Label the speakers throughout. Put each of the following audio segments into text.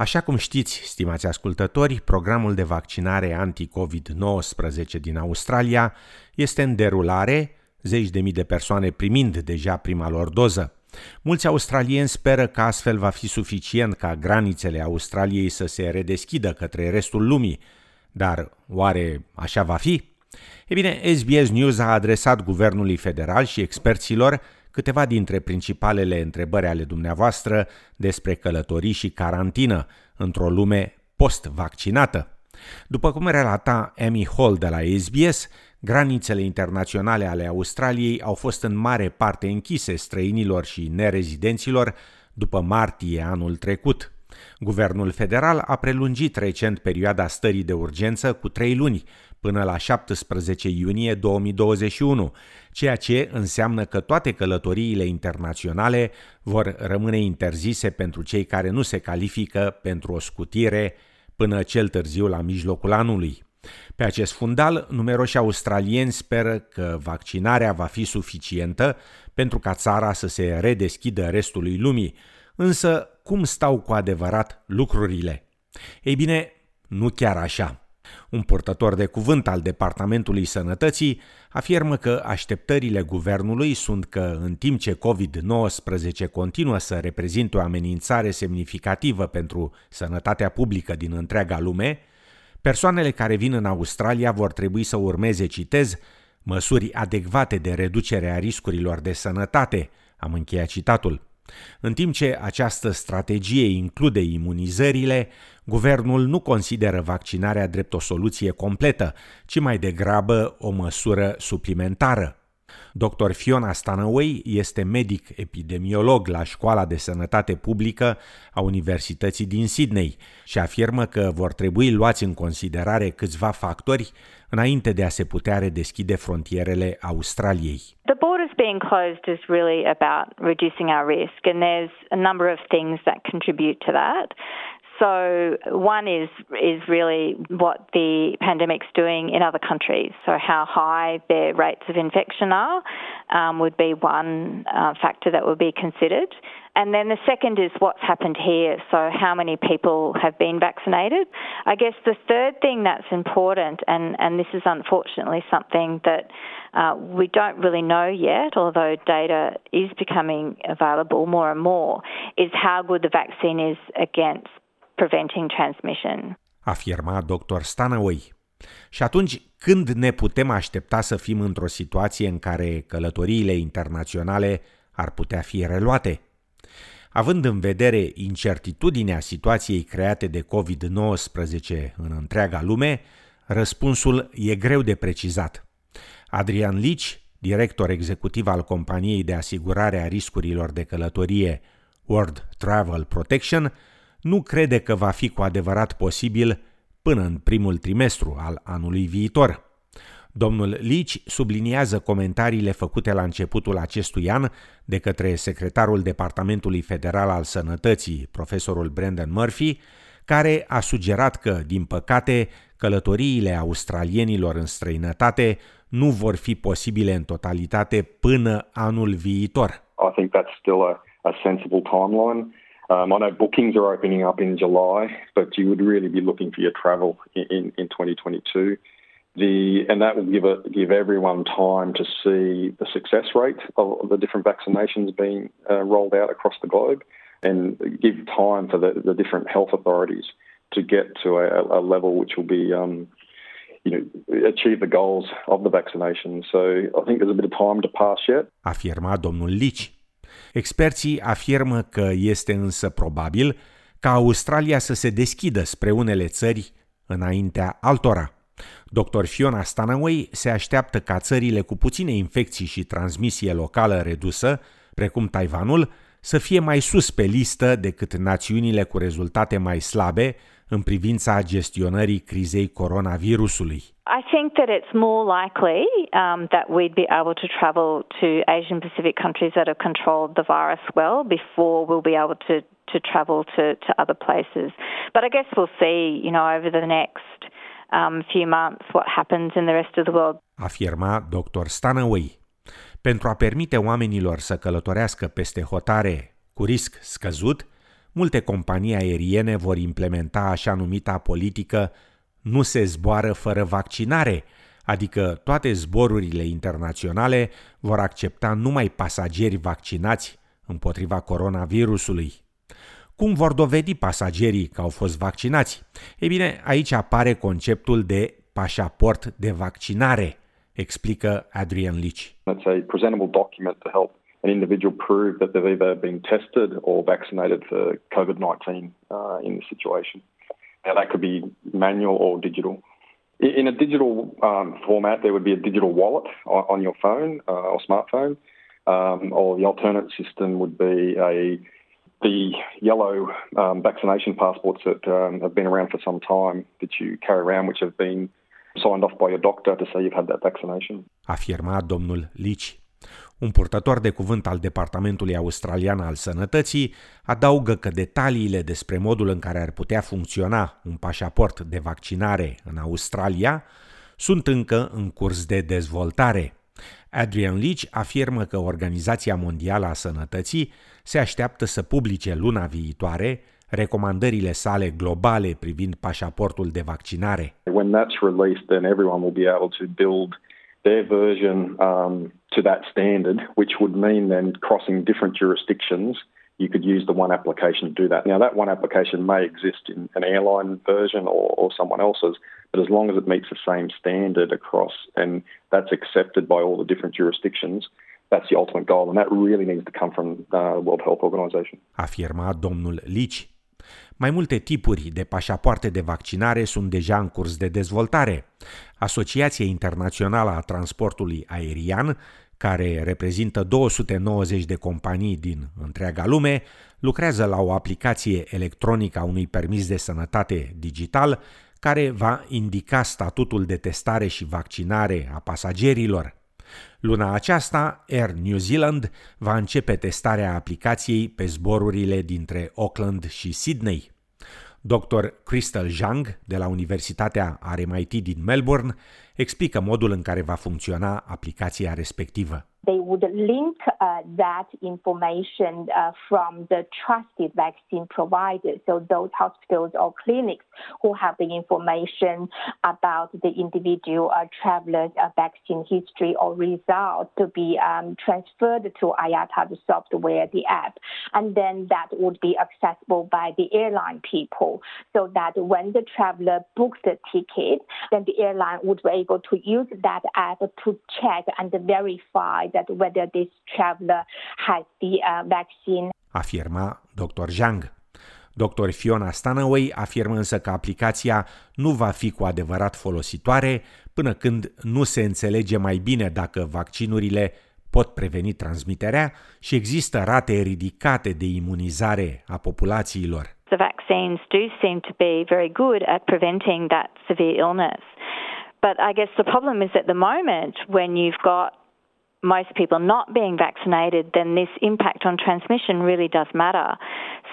Speaker 1: Așa cum știți, stimați ascultători, programul de vaccinare anti-COVID-19 din Australia este în derulare, zeci de mii de persoane primind deja prima lor doză. Mulți australieni speră că astfel va fi suficient ca granițele Australiei să se redeschidă către restul lumii. Dar oare așa va fi? E bine, SBS News a adresat guvernului federal și experților câteva dintre principalele întrebări ale dumneavoastră despre călătorii și carantină într-o lume post-vaccinată. După cum relata Amy Hall de la SBS, granițele internaționale ale Australiei au fost în mare parte închise străinilor și nerezidenților după martie anul trecut. Guvernul federal a prelungit recent perioada stării de urgență cu trei luni, până la 17 iunie 2021, ceea ce înseamnă că toate călătoriile internaționale vor rămâne interzise pentru cei care nu se califică pentru o scutire până cel târziu la mijlocul anului. Pe acest fundal, numeroși australieni speră că vaccinarea va fi suficientă pentru ca țara să se redeschidă restului lumii, însă cum stau cu adevărat lucrurile? Ei bine, nu chiar așa. Un purtător de cuvânt al Departamentului Sănătății afirmă că așteptările guvernului sunt că, în timp ce COVID-19 continuă să reprezinte o amenințare semnificativă pentru sănătatea publică din întreaga lume, persoanele care vin în Australia vor trebui să urmeze, citez, măsuri adecvate de reducere a riscurilor de sănătate, am încheiat citatul. În timp ce această strategie include imunizările, guvernul nu consideră vaccinarea drept o soluție completă, ci mai degrabă o măsură suplimentară. Dr. Fiona Stanaway este medic epidemiolog la Școala de Sănătate Publică a Universității din Sydney și afirmă că vor trebui luați în considerare câțiva factori înainte de a se putea redeschide frontierele Australiei.
Speaker 2: The borders being closed is really about reducing our risk and there's a number of things that contribute to that. So one is is really what the pandemic's doing in other countries. So how high their rates of infection are um, would be one uh, factor that would be considered. And then the second is what's happened here. So, how many people have been vaccinated? I guess the third thing that's important, and, and this is unfortunately something that uh, we don't really know yet, although data is becoming available more and more, is how good the vaccine is against preventing transmission.
Speaker 1: Afirma dr. Stanaway. Și atunci, când ne putem aștepta să fim într-o situație în care călătoriile internaționale ar putea fi reluate? Având în vedere incertitudinea situației create de COVID-19 în întreaga lume, răspunsul e greu de precizat. Adrian Leach, director executiv al companiei de asigurare a riscurilor de călătorie World Travel Protection, nu crede că va fi cu adevărat posibil până în primul trimestru al anului viitor. Domnul Lici subliniază comentariile făcute la începutul acestui an de către secretarul Departamentului Federal al Sănătății, profesorul Brandon Murphy, care a sugerat că, din păcate, călătoriile australienilor în străinătate nu vor fi posibile în totalitate până anul viitor.
Speaker 3: I think that's still a, a sensible timeline. Um, I know bookings are opening up in July, but you would really be looking for your travel in, in 2022. The, and that will give, a, give everyone time to see the success rate of the different vaccinations being uh, rolled out across the globe and give time for the, the different health authorities to get to a, a level which will be um, you know, achieve the goals of the vaccination. So I think there's a bit of time to pass yet.
Speaker 1: Afirma domnul Lici. Experții afirmă că este însă probabil ca Australia să se deschidă spre unele țări înaintea altora. Dr. Fiona Stanaway se așteaptă ca țările cu puține infecții și transmisie locală redusă, precum Taiwanul, să fie mai sus pe listă decât națiunile cu rezultate mai slabe în privința gestionării crizei coronavirusului.
Speaker 2: I think that it's more likely um, that we'd be able to travel to Asian Pacific countries that have controlled the virus well before we'll be able to, to travel to, to other places. But I guess we'll see, you know, over the next um, few months what happens in the rest of the world.
Speaker 1: Afirma Dr. Stanaway. Pentru a permite oamenilor să călătorească peste hotare cu risc scăzut, multe companii aeriene vor implementa așa numita politică nu se zboară fără vaccinare, adică toate zborurile internaționale vor accepta numai pasageri vaccinați împotriva coronavirusului. Cum vor dovedi pasagerii că au fost vaccinați? Ei bine, aici apare conceptul de pașaport de vaccinare, explică Adrian Leach.
Speaker 3: It's a presentable document to help an individual prove that they've either been tested or vaccinated for COVID 19 uh, in this situation. Now, that could be manual or digital. In a digital um, format, there would be a digital wallet on your phone uh, or smartphone, um, or the alternate system would be a the yellow um, vaccination passports that um, have been around for some time that you carry around, which have been signed off by your doctor to say you've had that vaccination.
Speaker 1: Afirma domnul Lici. Un purtător de cuvânt al Departamentului Australian al Sănătății adaugă că detaliile despre modul în care ar putea funcționa un pașaport de vaccinare în Australia sunt încă în curs de dezvoltare. Adrian Leach afirmă că Organizația Mondială a Sănătății se așteaptă să publice luna viitoare recomandările sale globale privind pașaportul de vaccinare.
Speaker 3: When that's released, then everyone will be able to build their version um, to that standard, which would mean then crossing different jurisdictions, you could use the one application to do that. Now, that one application may exist in an airline version or, or someone else's, but as long as it meets the same standard across and that's accepted by all the different jurisdictions, that's the ultimate goal, and that really needs to come from the World Health Organization.
Speaker 1: Afirma domnul Lici. Mai multe tipuri de pașapoarte de vaccinare sunt deja în curs de dezvoltare. Asociația Internațională a Transportului Aerian, care reprezintă 290 de companii din întreaga lume, lucrează la o aplicație electronică a unui permis de sănătate digital care va indica statutul de testare și vaccinare a pasagerilor. Luna aceasta, Air New Zealand va începe testarea aplicației pe zborurile dintre Auckland și Sydney. Dr. Crystal Zhang, de la Universitatea RMIT din Melbourne, explică modul în care va funcționa aplicația respectivă.
Speaker 4: They would link uh, that information uh, from the trusted vaccine providers. So those hospitals or clinics who have the information about the individual uh, traveler's uh, vaccine history or results to be um, transferred to IATA, the software, the app. And then that would be accessible by the airline people so that when the traveler books the ticket, then the airline would be able to use that app to check and verify that whether this traveler has the uh, vaccine.
Speaker 1: Afirma Dr. Zhang. Dr. Fiona Stanaway afirmă însă că aplicația nu va fi cu adevărat folositoare până când nu se înțelege mai bine dacă vaccinurile pot preveni transmiterea și există rate ridicate de imunizare a populațiilor.
Speaker 2: The vaccines do seem to be very good at preventing that severe illness. But I guess the problem is at the moment when you've got most people not being vaccinated, then this impact on transmission really does matter.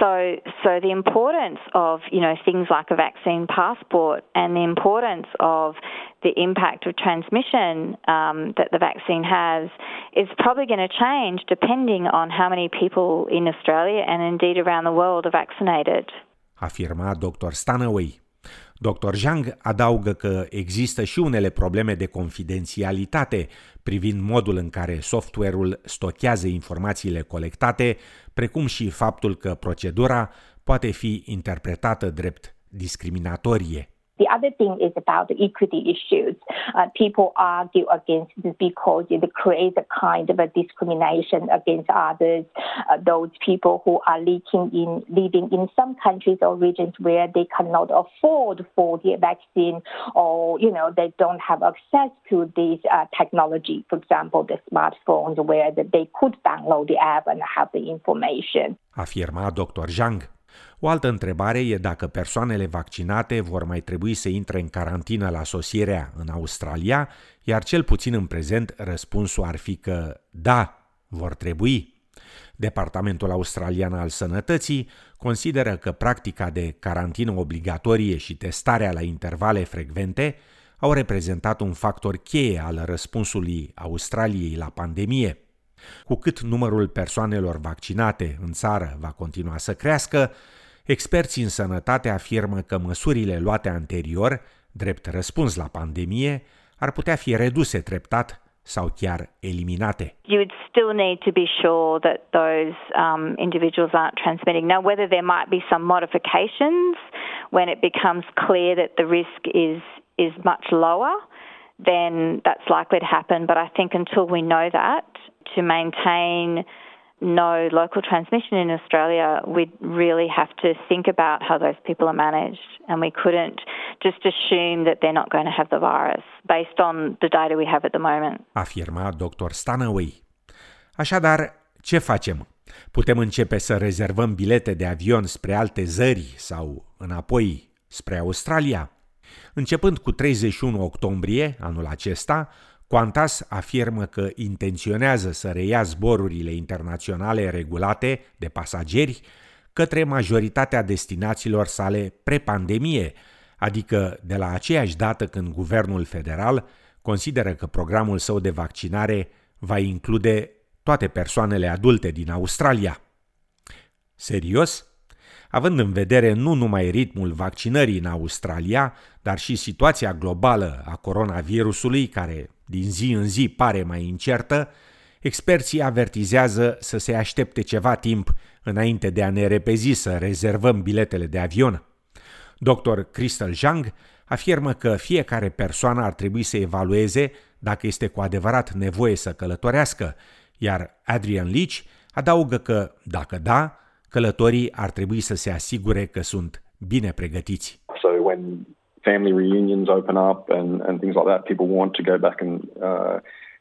Speaker 2: So, so the importance of you know things like a vaccine passport and the importance of the impact of transmission um, that the vaccine has is probably going to change depending on how many people in Australia and indeed around the world are vaccinated.
Speaker 1: Afirma Dr. Stanaway. Dr. Zhang adaugă că există și unele probleme de confidențialitate privind modul în care software-ul stochează informațiile colectate, precum și faptul că procedura poate fi interpretată drept discriminatorie.
Speaker 4: The other thing is about the equity issues. Uh, people argue against this because it creates a kind of a discrimination against others, uh, those people who are leaking in, living in some countries or regions where they cannot afford for the vaccine or, you know, they don't have access to this uh, technology. For example, the smartphones where they could download the app and have the information.
Speaker 1: Afirma Dr. Zhang. O altă întrebare e dacă persoanele vaccinate vor mai trebui să intre în carantină la sosirea în Australia, iar cel puțin în prezent răspunsul ar fi că da, vor trebui. Departamentul Australian al Sănătății consideră că practica de carantină obligatorie și testarea la intervale frecvente au reprezentat un factor cheie al răspunsului Australiei la pandemie. Cu cât numărul persoanelor vaccinate în țară va continua să crească, experții în sănătate afirmă că măsurile luate anterior, drept răspuns la pandemie, ar putea fi reduse treptat sau chiar eliminate.
Speaker 2: You would still need to be sure that those um, individuals aren't transmitting. Now, whether there might be some modifications when it becomes clear that the risk is is much lower, then that's likely to happen. But I think until we know that, to maintain no local transmission in Australia, we'd really have to think about how those people are managed. And we couldn't just assume that they're not going to have the virus based on the data we have at the moment.
Speaker 1: Afirma Dr. Stanaway. Așadar, ce facem? Putem începe să rezervăm bilete de avion spre alte zări sau înapoi spre Australia? Începând cu 31 octombrie anul acesta, Qantas afirmă că intenționează să reia zborurile internaționale regulate de pasageri către majoritatea destinațiilor sale pre-pandemie, adică de la aceeași dată când guvernul federal consideră că programul său de vaccinare va include toate persoanele adulte din Australia. Serios? Având în vedere nu numai ritmul vaccinării în Australia, dar și situația globală a coronavirusului, care din zi în zi pare mai incertă, experții avertizează să se aștepte ceva timp înainte de a ne repezi să rezervăm biletele de avion. Dr. Crystal Zhang afirmă că fiecare persoană ar trebui să evalueze dacă este cu adevărat nevoie să călătorească, iar Adrian Leach adaugă că, dacă da, călătorii ar trebui să se asigure că sunt bine pregătiți.
Speaker 3: So when family reunions open up and, and things like that, people want to go back and uh,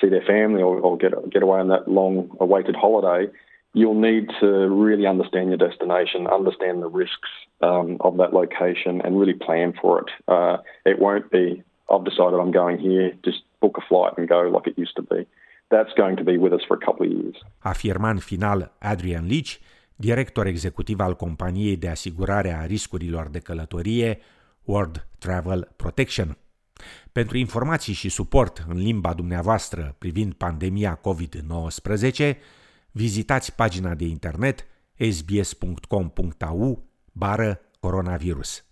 Speaker 3: see their family or, or get get away on that long awaited holiday, you'll need to really understand your destination, understand the risks um, of that location, and really plan for it. Uh, it won't be, I've decided I'm going here, just book a flight and go like it used to be. That's going to be with us for a couple of years.
Speaker 1: Afirma în final Adrian Leach, director executiv al companiei de asigurare a riscurilor de călătorie World Travel Protection. Pentru informații și suport în limba dumneavoastră privind pandemia COVID-19, vizitați pagina de internet sbs.com.au bară coronavirus.